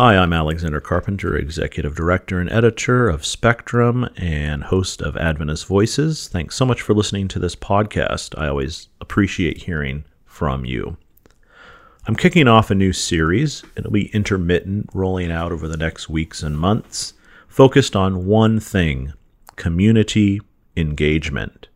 Hi, I'm Alexander Carpenter, Executive Director and Editor of Spectrum and host of Adventist Voices. Thanks so much for listening to this podcast. I always appreciate hearing from you. I'm kicking off a new series. It'll be intermittent, rolling out over the next weeks and months, focused on one thing community engagement.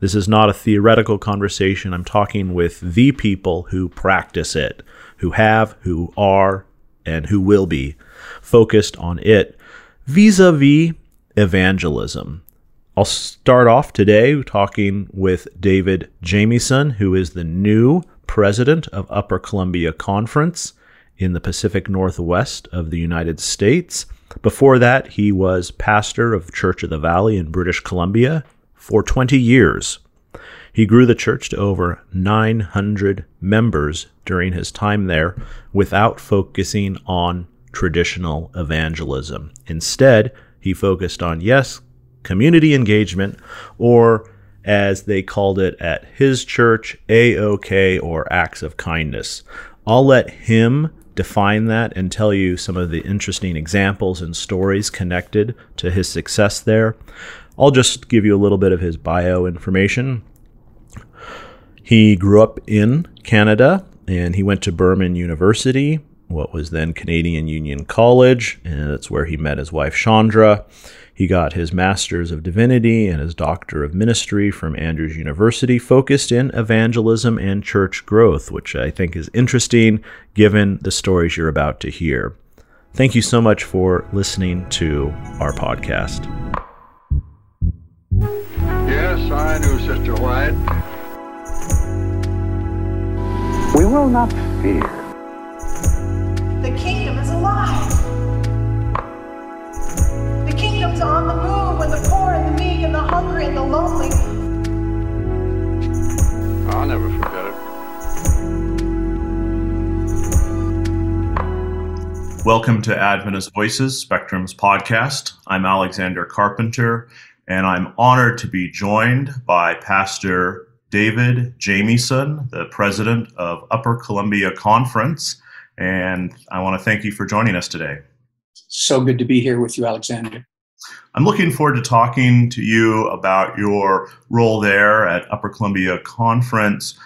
This is not a theoretical conversation. I'm talking with the people who practice it, who have, who are, and who will be focused on it vis a vis evangelism. I'll start off today talking with David Jamieson, who is the new president of Upper Columbia Conference in the Pacific Northwest of the United States. Before that, he was pastor of Church of the Valley in British Columbia for 20 years. He grew the church to over 900 members during his time there without focusing on traditional evangelism. Instead, he focused on, yes, community engagement, or as they called it at his church, AOK or acts of kindness. I'll let him define that and tell you some of the interesting examples and stories connected to his success there. I'll just give you a little bit of his bio information. He grew up in Canada and he went to Burman University, what was then Canadian Union College, and that's where he met his wife Chandra. He got his Master's of Divinity and his Doctor of Ministry from Andrews University, focused in evangelism and church growth, which I think is interesting given the stories you're about to hear. Thank you so much for listening to our podcast. Yes, I knew Sister White. Will not fear. The kingdom is alive. The kingdom's on the move when the poor and the meek and the hungry and the lonely. Oh, I'll never forget it. Welcome to Adventist Voices, Spectrum's podcast. I'm Alexander Carpenter, and I'm honored to be joined by Pastor David Jamieson, the president of Upper Columbia Conference. And I want to thank you for joining us today. So good to be here with you, Alexander. I'm looking forward to talking to you about your role there at Upper Columbia Conference.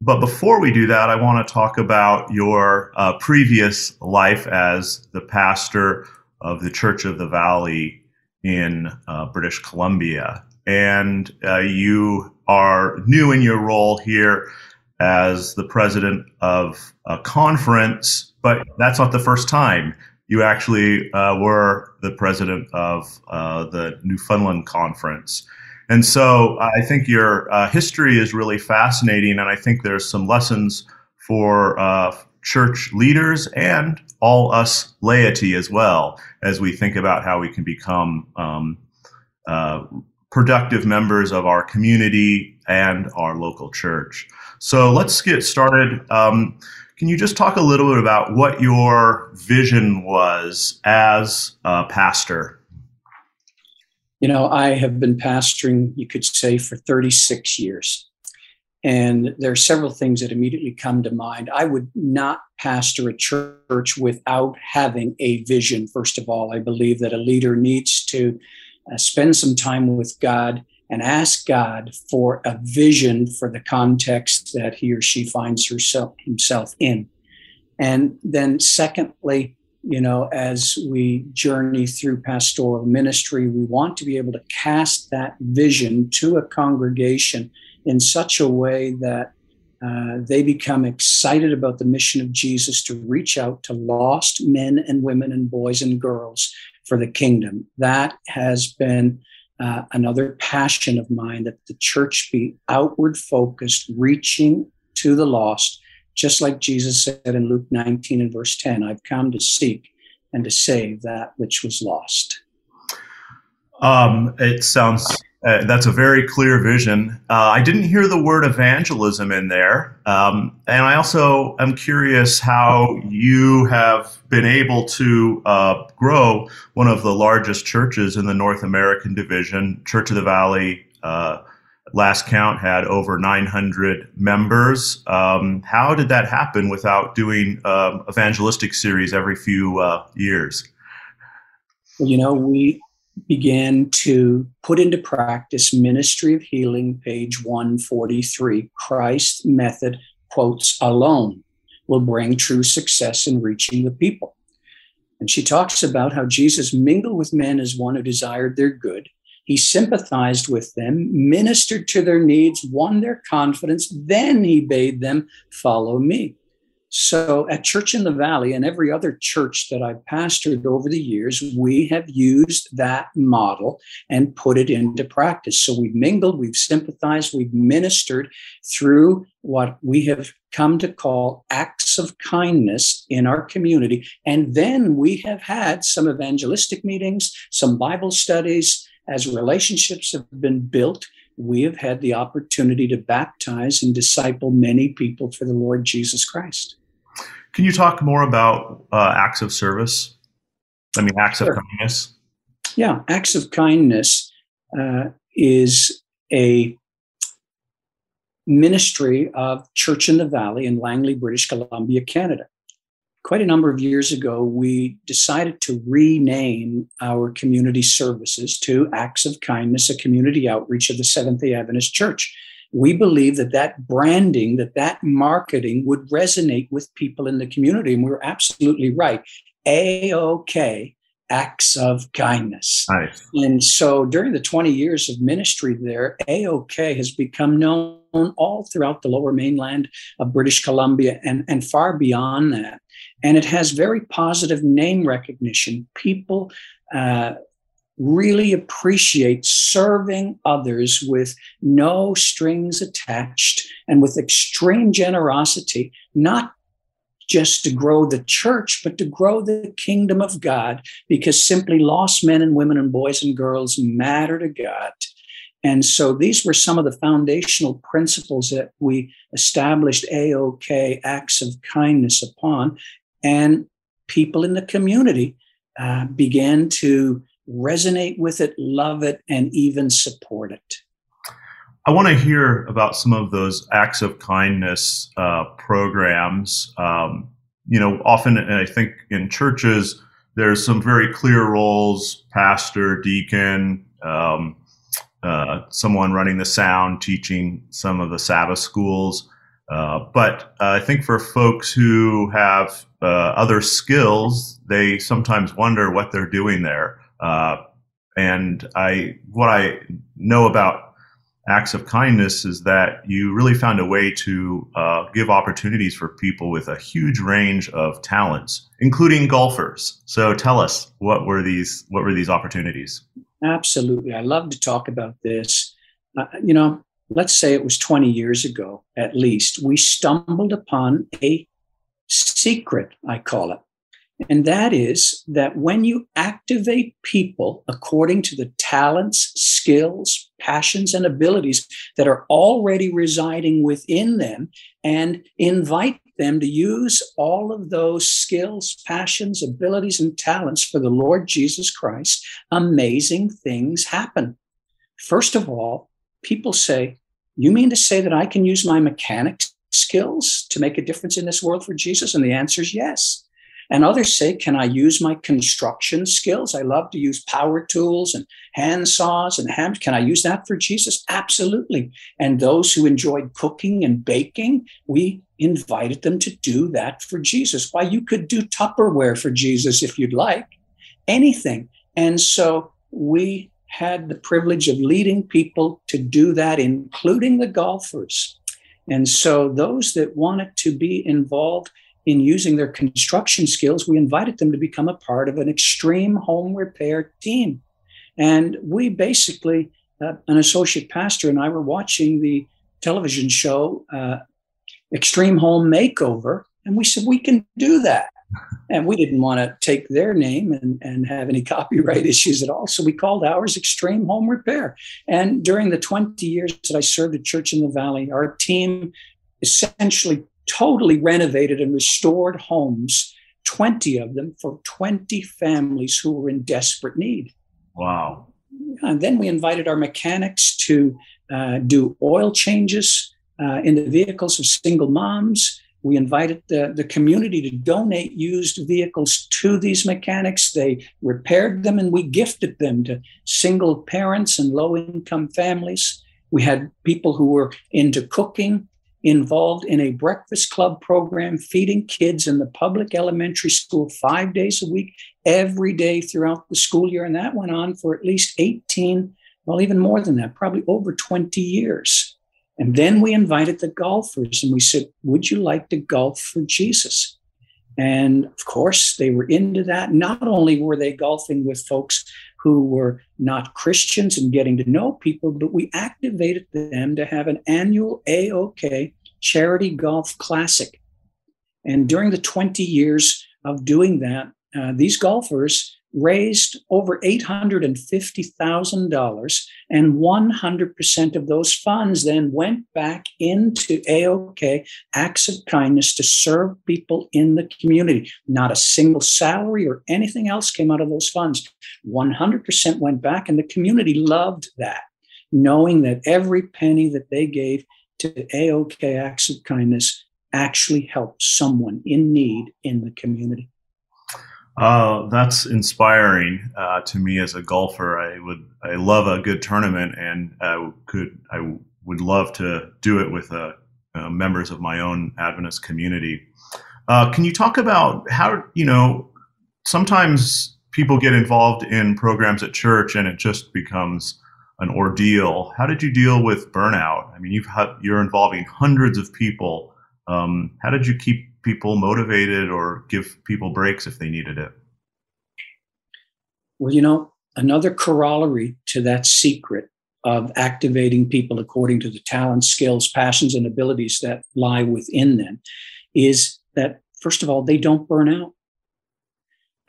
But before we do that, I want to talk about your uh, previous life as the pastor of the Church of the Valley in uh, British Columbia. And uh, you are new in your role here as the president of a conference, but that's not the first time. You actually uh, were the president of uh, the Newfoundland Conference. And so I think your uh, history is really fascinating, and I think there's some lessons for uh, church leaders and all us laity as well as we think about how we can become um, uh, productive members of our community and our local church. So let's get started. Um, can you just talk a little bit about what your vision was as a pastor? You know, I have been pastoring, you could say, for 36 years. And there are several things that immediately come to mind. I would not pastor a church without having a vision, first of all. I believe that a leader needs to uh, spend some time with God and ask God for a vision for the context that he or she finds herself himself in. And then secondly, you know, as we journey through pastoral ministry, we want to be able to cast that vision to a congregation in such a way that uh, they become excited about the mission of Jesus to reach out to lost men and women and boys and girls for the kingdom. That has been uh, another passion of mine that the church be outward focused, reaching to the lost, just like Jesus said in Luke 19 and verse 10 I've come to seek and to save that which was lost. Um, it sounds uh, that's a very clear vision. Uh, I didn't hear the word evangelism in there. Um, and I also am curious how you have been able to uh, grow one of the largest churches in the North American division, Church of the Valley, uh, last count had over 900 members. Um, how did that happen without doing um, evangelistic series every few uh, years? Well, you know, we began to put into practice Ministry of Healing, page 143. Christ method, quotes, alone will bring true success in reaching the people. And she talks about how Jesus mingled with men as one who desired their good he sympathized with them, ministered to their needs, won their confidence. Then he bade them follow me. So at Church in the Valley and every other church that I've pastored over the years, we have used that model and put it into practice. So we've mingled, we've sympathized, we've ministered through what we have come to call acts of kindness in our community. And then we have had some evangelistic meetings, some Bible studies, as relationships have been built, we have had the opportunity to baptize and disciple many people for the Lord Jesus Christ. Can you talk more about uh, acts of service? I mean, acts sure. of kindness? Yeah, acts of kindness uh, is a ministry of Church in the Valley in Langley, British Columbia, Canada quite a number of years ago, we decided to rename our community services to Acts of Kindness, a community outreach of the Seventh day Adventist Church. We believe that that branding, that that marketing would resonate with people in the community. And we were absolutely right. A-OK, acts of kindness. Nice. And so during the 20 years of ministry there, A-OK has become known all throughout the lower mainland of British Columbia and, and far beyond that. And it has very positive name recognition. People uh, really appreciate serving others with no strings attached and with extreme generosity, not just to grow the church, but to grow the kingdom of God, because simply lost men and women and boys and girls matter to God. And so these were some of the foundational principles that we established AOK, acts of kindness, upon. And people in the community uh, began to resonate with it, love it, and even support it. I want to hear about some of those acts of kindness uh, programs. Um, you know, often I think in churches, there's some very clear roles pastor, deacon, um, uh, someone running the sound, teaching some of the Sabbath schools. Uh, but uh, I think for folks who have uh, other skills, they sometimes wonder what they're doing there. Uh, and I, what I know about acts of kindness is that you really found a way to uh, give opportunities for people with a huge range of talents, including golfers. So tell us what were these what were these opportunities? Absolutely, I love to talk about this. you know, let's say it was 20 years ago at least, we stumbled upon a secret, I call it. And that is that when you activate people according to the talents, skills, passions, and abilities that are already residing within them and invite them to use all of those skills, passions, abilities, and talents for the Lord Jesus Christ, amazing things happen. First of all, people say, You mean to say that I can use my mechanics skills to make a difference in this world for Jesus? And the answer is yes. And others say, Can I use my construction skills? I love to use power tools and hand saws and hammers. Can I use that for Jesus? Absolutely. And those who enjoyed cooking and baking, we invited them to do that for Jesus. Why, you could do Tupperware for Jesus if you'd like, anything. And so we had the privilege of leading people to do that, including the golfers. And so those that wanted to be involved in using their construction skills, we invited them to become a part of an extreme home repair team. And we basically, uh, an associate pastor and I were watching the television show uh, Extreme Home Makeover, and we said, we can do that and we didn't want to take their name and, and have any copyright issues at all. So we called ours Extreme Home Repair. And during the 20 years that I served at Church in the Valley, our team essentially totally renovated and restored homes, 20 of them for 20 families who were in desperate need. Wow. And then we invited our mechanics to uh, do oil changes uh, in the vehicles of single moms. We invited the, the community to donate used vehicles to these mechanics. They repaired them and we gifted them to single parents and low income families. We had people who were into cooking involved in a breakfast club program, feeding kids in the public elementary school five days a week, every day throughout the school year. And that went on for at least 18, well, even more than that, probably over 20 years. And then we invited the golfers and we said, Would you like to golf for Jesus? And of course, they were into that. Not only were they golfing with folks who were not Christians and getting to know people, but we activated them to have an annual AOK charity golf classic. And during the 20 years of doing that, uh, these golfers raised over $850,000, and 100% of those funds then went back into AOK, acts of kindness to serve people in the community. Not a single salary or anything else came out of those funds. 100% went back, and the community loved that, knowing that every penny that they gave to AOK acts of kindness actually helped someone in need in the community. Uh, that's inspiring uh, to me as a golfer. I would I love a good tournament, and I could I would love to do it with uh, uh members of my own Adventist community. Uh, can you talk about how you know sometimes people get involved in programs at church and it just becomes an ordeal? How did you deal with burnout? I mean, you've had, you're involving hundreds of people. Um, how did you keep people motivated or give people breaks if they needed it? Well, you know, another corollary to that secret of activating people according to the talents, skills, passions, and abilities that lie within them is that, first of all, they don't burn out.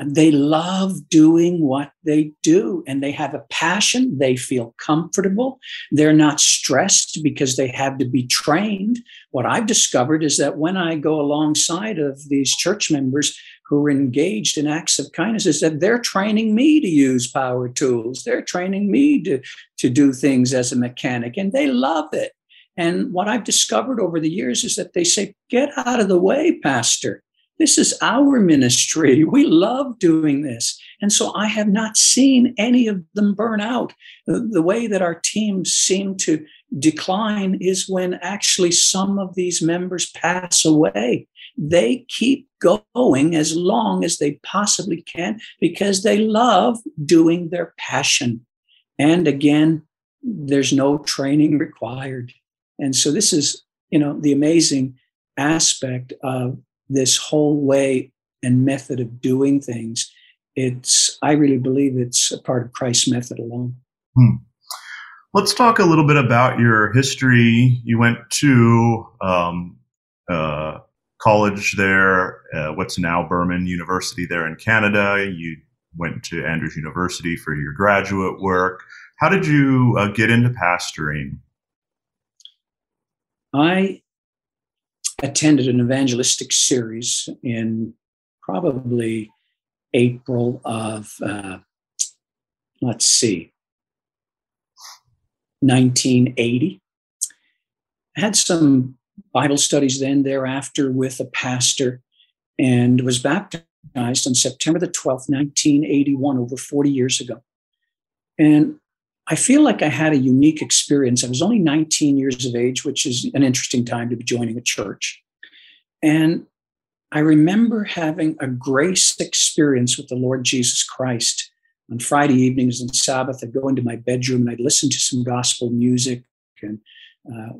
They love doing what they do and they have a passion. They feel comfortable. They're not stressed because they have to be trained. What I've discovered is that when I go alongside of these church members who are engaged in acts of kindness, is that they're training me to use power tools. They're training me to, to do things as a mechanic and they love it. And what I've discovered over the years is that they say, Get out of the way, Pastor. This is our ministry. We love doing this. And so I have not seen any of them burn out. The, way that our teams seem to decline is when actually some of these members pass away. They keep going as long as they possibly can because they love doing their passion. And again, there's no training required. And so this is, you know, the amazing aspect of this whole way and method of doing things, it's I really believe it's a part of Christ's method alone. Hmm. Let's talk a little bit about your history. You went to um, uh, college there, uh, what's now Burman University there in Canada. You went to Andrews University for your graduate work. How did you uh, get into pastoring? I attended an evangelistic series in probably April of, uh, let's see, 1980. I had some Bible studies then, thereafter, with a pastor, and was baptized on September the 12th, 1981, over 40 years ago. And I feel like I had a unique experience. I was only 19 years of age, which is an interesting time to be joining a church. And I remember having a grace experience with the Lord Jesus Christ. On Friday evenings and Sabbath, I'd go into my bedroom and I'd listen to some gospel music. And uh,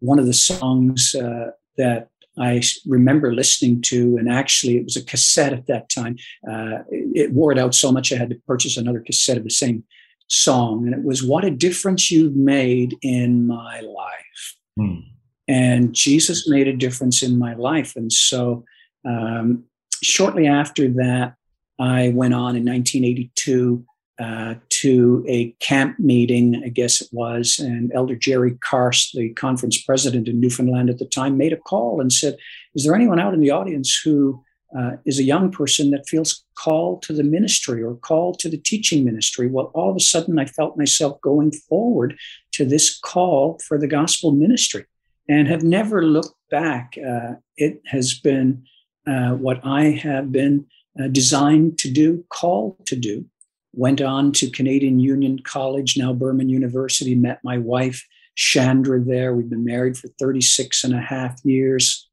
one of the songs uh, that I remember listening to, and actually it was a cassette at that time. Uh, it wore it out so much I had to purchase another cassette of the same song, and it was "What a Difference You've Made in My Life." Hmm. And Jesus made a difference in my life, and so um, shortly after that, I went on in 1982 uh, to a camp meeting, I guess it was, and Elder Jerry Karst, the conference president in Newfoundland at the time, made a call and said, "Is there anyone out in the audience who uh, is a young person that feels called to the ministry or called to the teaching ministry. Well, all of a sudden, I felt myself going forward to this call for the gospel ministry and have never looked back. Uh, it has been uh, what I have been uh, designed to do, called to do. Went on to Canadian Union College, now Burman University, met my wife, Chandra, there. We've been married for 36 and a half years,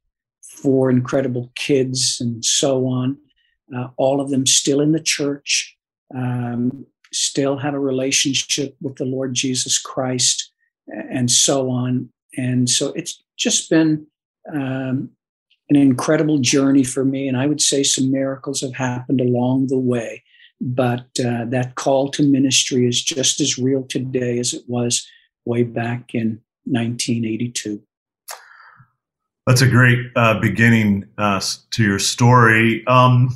four incredible kids, and so on. Uh, all of them still in the church, um, still have a relationship with the Lord Jesus Christ, and so on. And so it's just been um, an incredible journey for me. And I would say some miracles have happened along the way. But uh, that call to ministry is just as real today as it was way back in 1982. That's a great uh, beginning uh, to your story. Um,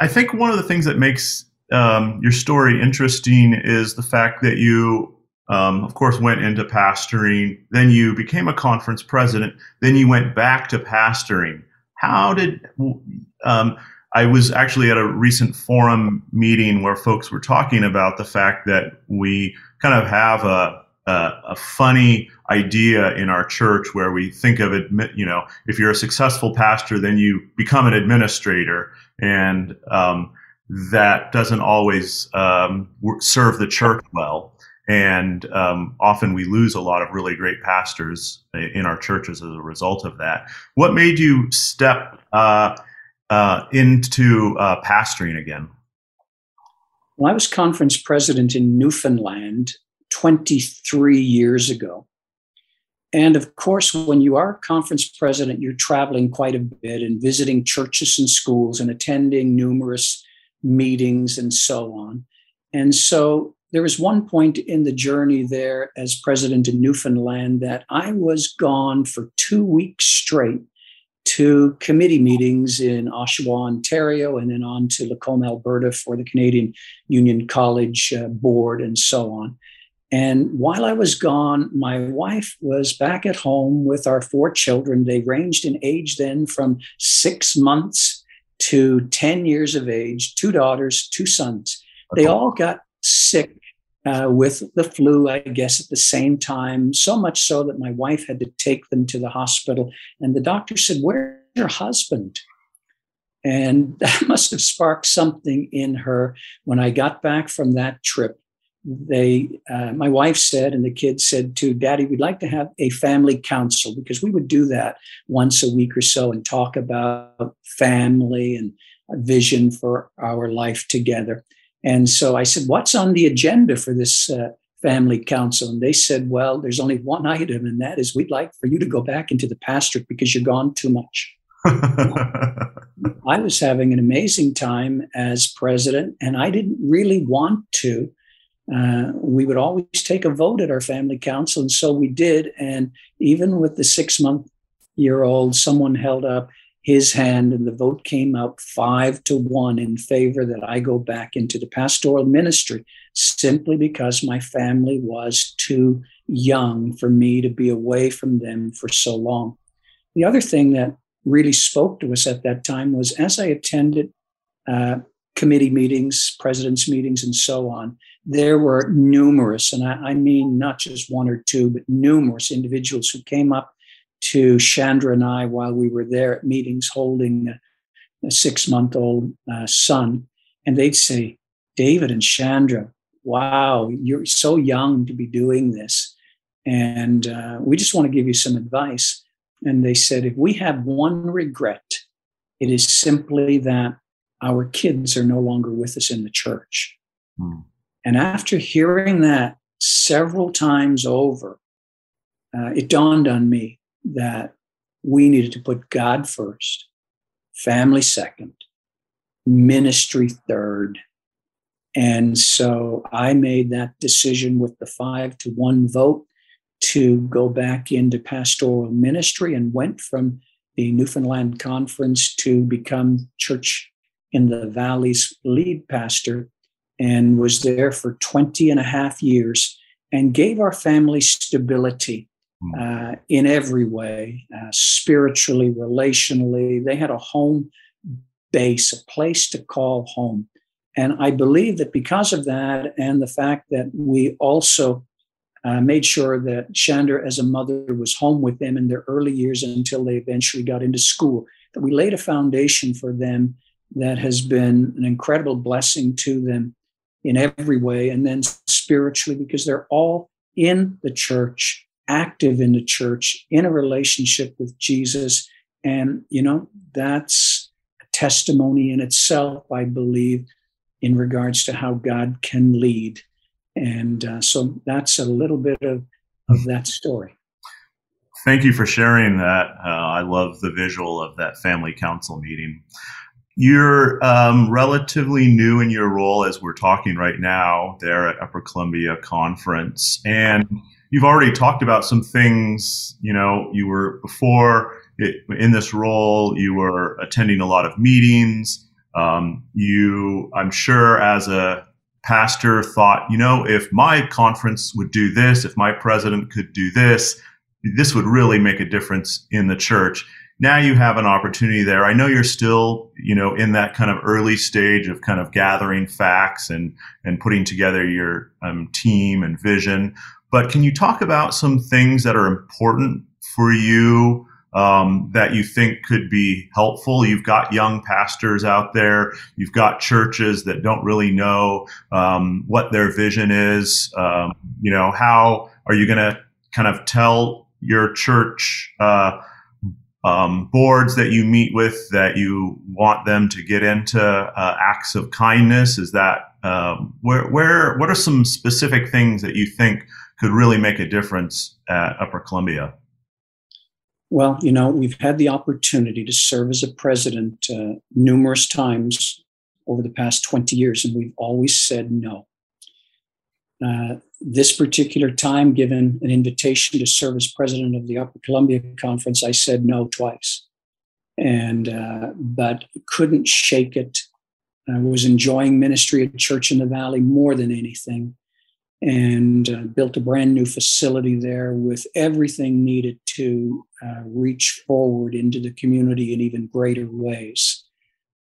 I think one of the things that makes um, your story interesting is the fact that you um, of course, went into pastoring. Then you became a conference president. Then you went back to pastoring. How did um, I was actually at a recent forum meeting where folks were talking about the fact that we kind of have a, a, a funny idea in our church where we think of it, you know, if you're a successful pastor, then you become an administrator. And um, that doesn't always um, serve the church well and um, often we lose a lot of really great pastors in our churches as a result of that. What made you step uh, uh, into uh, pastoring again? Well, I was conference president in Newfoundland 23 years ago. And of course, when you are conference president, you're traveling quite a bit and visiting churches and schools and attending numerous meetings and so on. And so there was one point in the journey there as president in Newfoundland that I was gone for two weeks straight to committee meetings in Oshawa, Ontario, and then on to Lacombe, Alberta for the Canadian Union College uh, Board and so on. And while I was gone, my wife was back at home with our four children. They ranged in age then from six months to 10 years of age, two daughters, two sons. They all got sick uh, with the flu, I guess, at the same time, so much so that my wife had to take them to the hospital. And the doctor said, Where's your husband? And that must have sparked something in her. When I got back from that trip, they, uh, my wife said, and the kids said too, Daddy, we'd like to have a family council because we would do that once a week or so and talk about family and vision for our life together. And so I said, What's on the agenda for this uh, family council? And they said, Well, there's only one item, and that is we'd like for you to go back into the pastorate because you're gone too much. I was having an amazing time as president, and I didn't really want to. Uh, we would always take a vote at our family council, and so we did. And even with the six month year old, someone held up his hand, and the vote came out five to one in favor that I go back into the pastoral ministry simply because my family was too young for me to be away from them for so long. The other thing that really spoke to us at that time was as I attended uh, committee meetings, president's meetings, and so on, there were numerous, and I, I mean not just one or two, but numerous individuals who came up to Chandra and I while we were there at meetings holding a, a six month old uh, son. And they'd say, David and Chandra, wow, you're so young to be doing this. And uh, we just want to give you some advice. And they said, if we have one regret, it is simply that our kids are no longer with us in the church. Hmm. And after hearing that several times over, uh, it dawned on me that we needed to put God first, family second, ministry third. And so I made that decision with the five to one vote to go back into pastoral ministry and went from the Newfoundland Conference to become Church in the Valley's lead pastor and was there for 20 and a half years and gave our family stability Hmm. uh, in every way, uh, spiritually, relationally. They had a home base, a place to call home. And I believe that because of that, and the fact that we also uh, made sure that Chandra, as a mother, was home with them in their early years until they eventually got into school, that we laid a foundation for them that has been an incredible blessing to them in every way. And then spiritually, because they're all in the church, active in the church, in a relationship with Jesus. And, you know, that's a testimony in itself, I believe, in regards to how God can lead. And uh, so that's a little bit of, of that story. Thank you for sharing that. Uh, I love the visual of that family council meeting. You're um, relatively new in your role as we're talking right now there at Upper Columbia Conference. And you've already talked about some things, you know, you were before it, in this role, you were attending a lot of meetings. Um, you, I'm sure, as a pastor, thought, you know, if my conference would do this, if my president could do this, this would really make a difference in the church. Now you have an opportunity there. I know you're still, you know, in that kind of early stage of kind of gathering facts and and putting together your um, team and vision. But can you talk about some things that are important for you um, that you think could be helpful. You've got young pastors out there. You've got churches that don't really know um, what their vision is. Um, you know, how are you going to kind of tell your church uh, um, boards that you meet with that you want them to get into uh, acts of kindness? Is that um, where where what are some specific things that you think could really make a difference at Upper Columbia? Well, you know, we've had the opportunity to serve as a president uh, numerous times over the past 20 years, and we've always said no. Uh, this particular time, given an invitation to serve as president of the Upper Columbia Conference, I said no twice, and uh, but couldn't shake it. I was enjoying ministry at Church in the Valley more than anything, and uh, built a brand new facility there with everything needed to uh, reach forward into the community in even greater ways.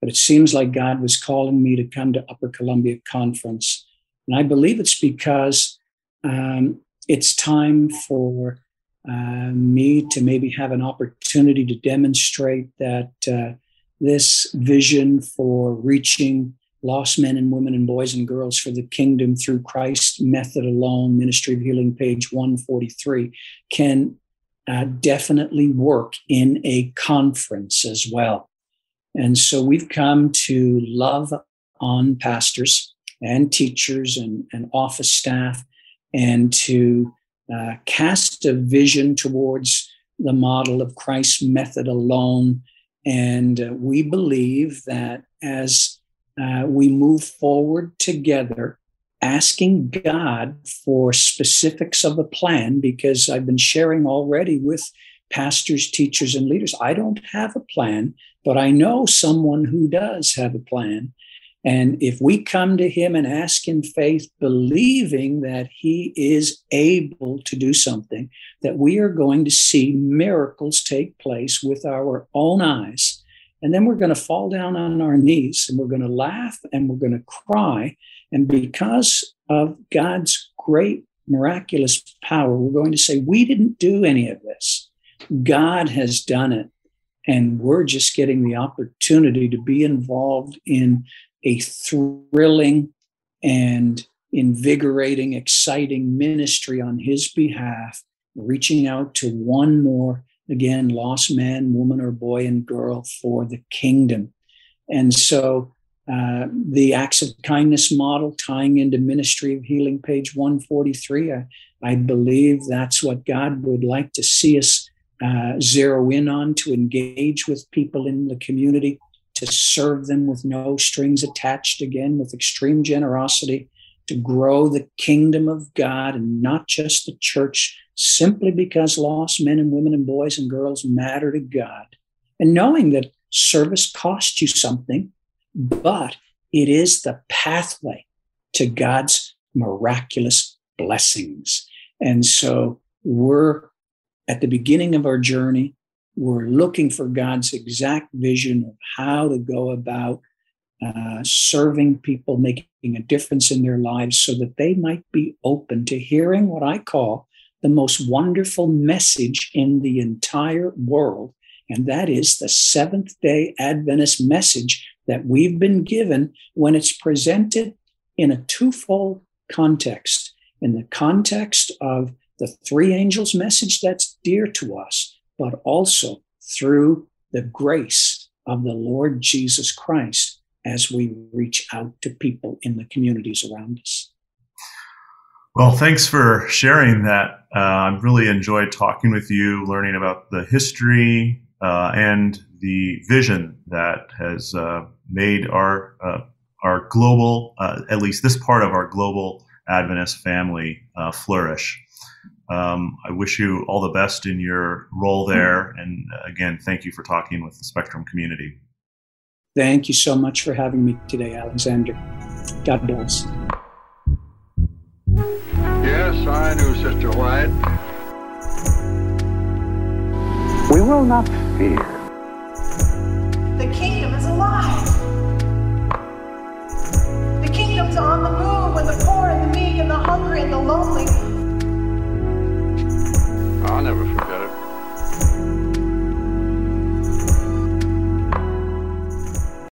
But it seems like God was calling me to come to Upper Columbia Conference. And I believe it's because um, it's time for uh, me to maybe have an opportunity to demonstrate that uh, this vision for reaching lost men and women and boys and girls for the kingdom through Christ method alone, Ministry of Healing, page 143, can uh, definitely work in a conference as well. And so we've come to love on pastors and teachers and, and office staff and to uh, cast a vision towards the model of Christ's method alone. And uh, we believe that as uh, we move forward together, asking God for specifics of a plan, because I've been sharing already with pastors, teachers, and leaders. I don't have a plan, but I know someone who does have a plan. And if we come to him and ask in faith, believing that he is able to do something, that we are going to see miracles take place with our own eyes and then we're going to fall down on our knees and we're going to laugh and we're going to cry. And because of God's great miraculous power, we're going to say, We didn't do any of this. God has done it. And we're just getting the opportunity to be involved in a thrilling and invigorating, exciting ministry on His behalf, reaching out to one more again, lost man, woman, or boy and girl for the kingdom. And so uh, the acts of kindness model tying into ministry of healing, page 143, I, I believe that's what God would like to see us uh, zero in on to engage with people in the community, to serve them with no strings attached, again, with extreme generosity, to grow the kingdom of God and not just the church simply because lost men and women and boys and girls matter to God. And knowing that service costs you something, but it is the pathway to God's miraculous blessings. And so we're at the beginning of our journey. Were looking for God's exact vision of how to go about uh, serving people, making a difference in their lives so that they might be open to hearing what I call the most wonderful message in the entire world. And that is the Seventh day Adventist message that we've been given when it's presented in a twofold context in the context of the three angels' message that's dear to us, but also through the grace of the Lord Jesus Christ as we reach out to people in the communities around us. Well, thanks for sharing that. Uh, I've really enjoyed talking with you, learning about the history uh, and the vision that has uh, made our uh, our global, uh, at least this part of our global Adventist family, uh, flourish. Um, I wish you all the best in your role mm-hmm. there. And uh, again, thank you for talking with the Spectrum community. Thank you so much for having me today, Alexander. God bless. Yes, I knew Sister White. We will not fear. The kingdom is alive. The kingdom's on the move when the poor and the meek and the hungry and the lonely I'll never forget.